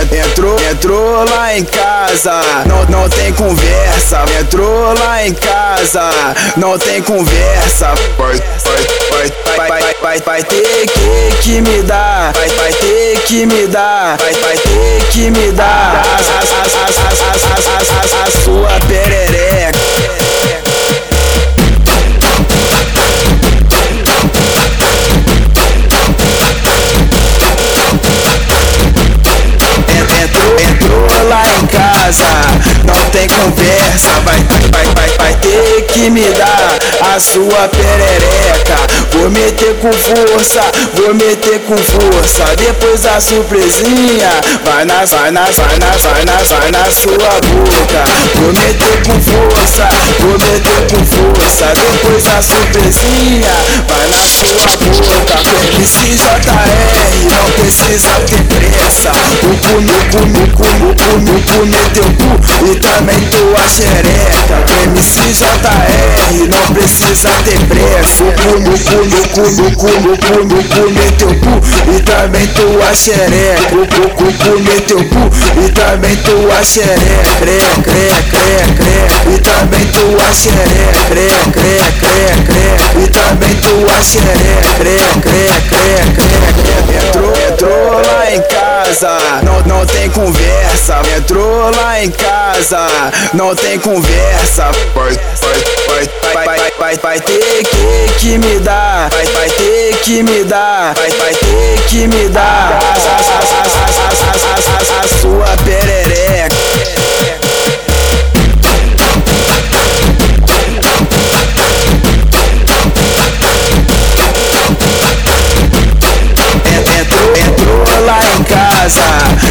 Entrou, entrou lá em casa, não, não tem conversa. Entrou lá em casa, não tem conversa. Vai, vai, vai, vai, vai, vai ter que, que me dar. Vai, vai ter que me dar. Vai, vai ter que me dar. A, a, a, a sua vai, vai, vai, vai ter que me dar a sua perereca. Vou meter com força, vou meter com força. Depois a surpresinha vai na, vai na, vai na, vai na, vai na sua boca. Vou meter com força, vou meter com força. Depois a surpresinha vai na sua boca. MCJR, não precisa ter pressa. O cu, no cu, no cu, no no cu, e também tua xereca. MCJR, não precisa ter pressa. O cu, no cu, no cu, no no cu, no e também tua xereca. O cu, cu, cu, meteu cu e também tua xereca. Crê, crê, crê, crê, e também tua xereca. Crê, crê, crê, crê, e também tua xereca. Crê, crê, crê, casa, não, não tem conversa. Entrou lá em casa, não tem conversa. Vai, vai, vai, vai, vai, vai, vai ter que, que me dar. Vai, vai ter que me dar. Vai, vai ter que me dar. A, sua perereca. Casa,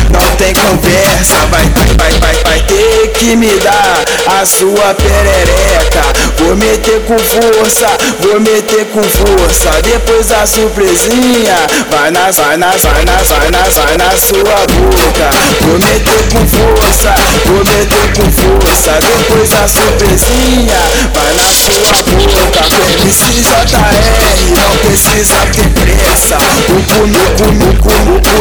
não tem conversa, vai, vai, vai, vai ter que me dar a sua perereca. Vou meter com força, vou meter com força. Depois a surpresinha vai na, vai na, vai na, vai na, vai na sua boca. Vou meter com força, vou meter com força. Depois a surpresinha vai na sua boca. MCJR, não precisa ter pressa. O cu no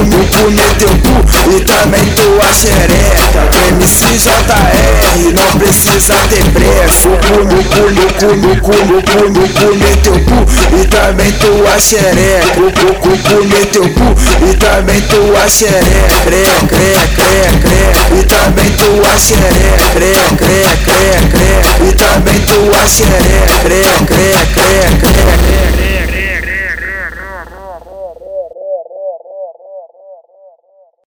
no cu no no cu e também tua xereca. MCJR, não precisa ter pressa. O cu no cu no cu no no no cu e também tua xereca. O cu cu cu meteu cu e também tua xereca. Crê, crê, crê, crê, e também tua xereca. Crê, crê, crê, crê, e também xereca. Crê, crê, crê, crê, crê.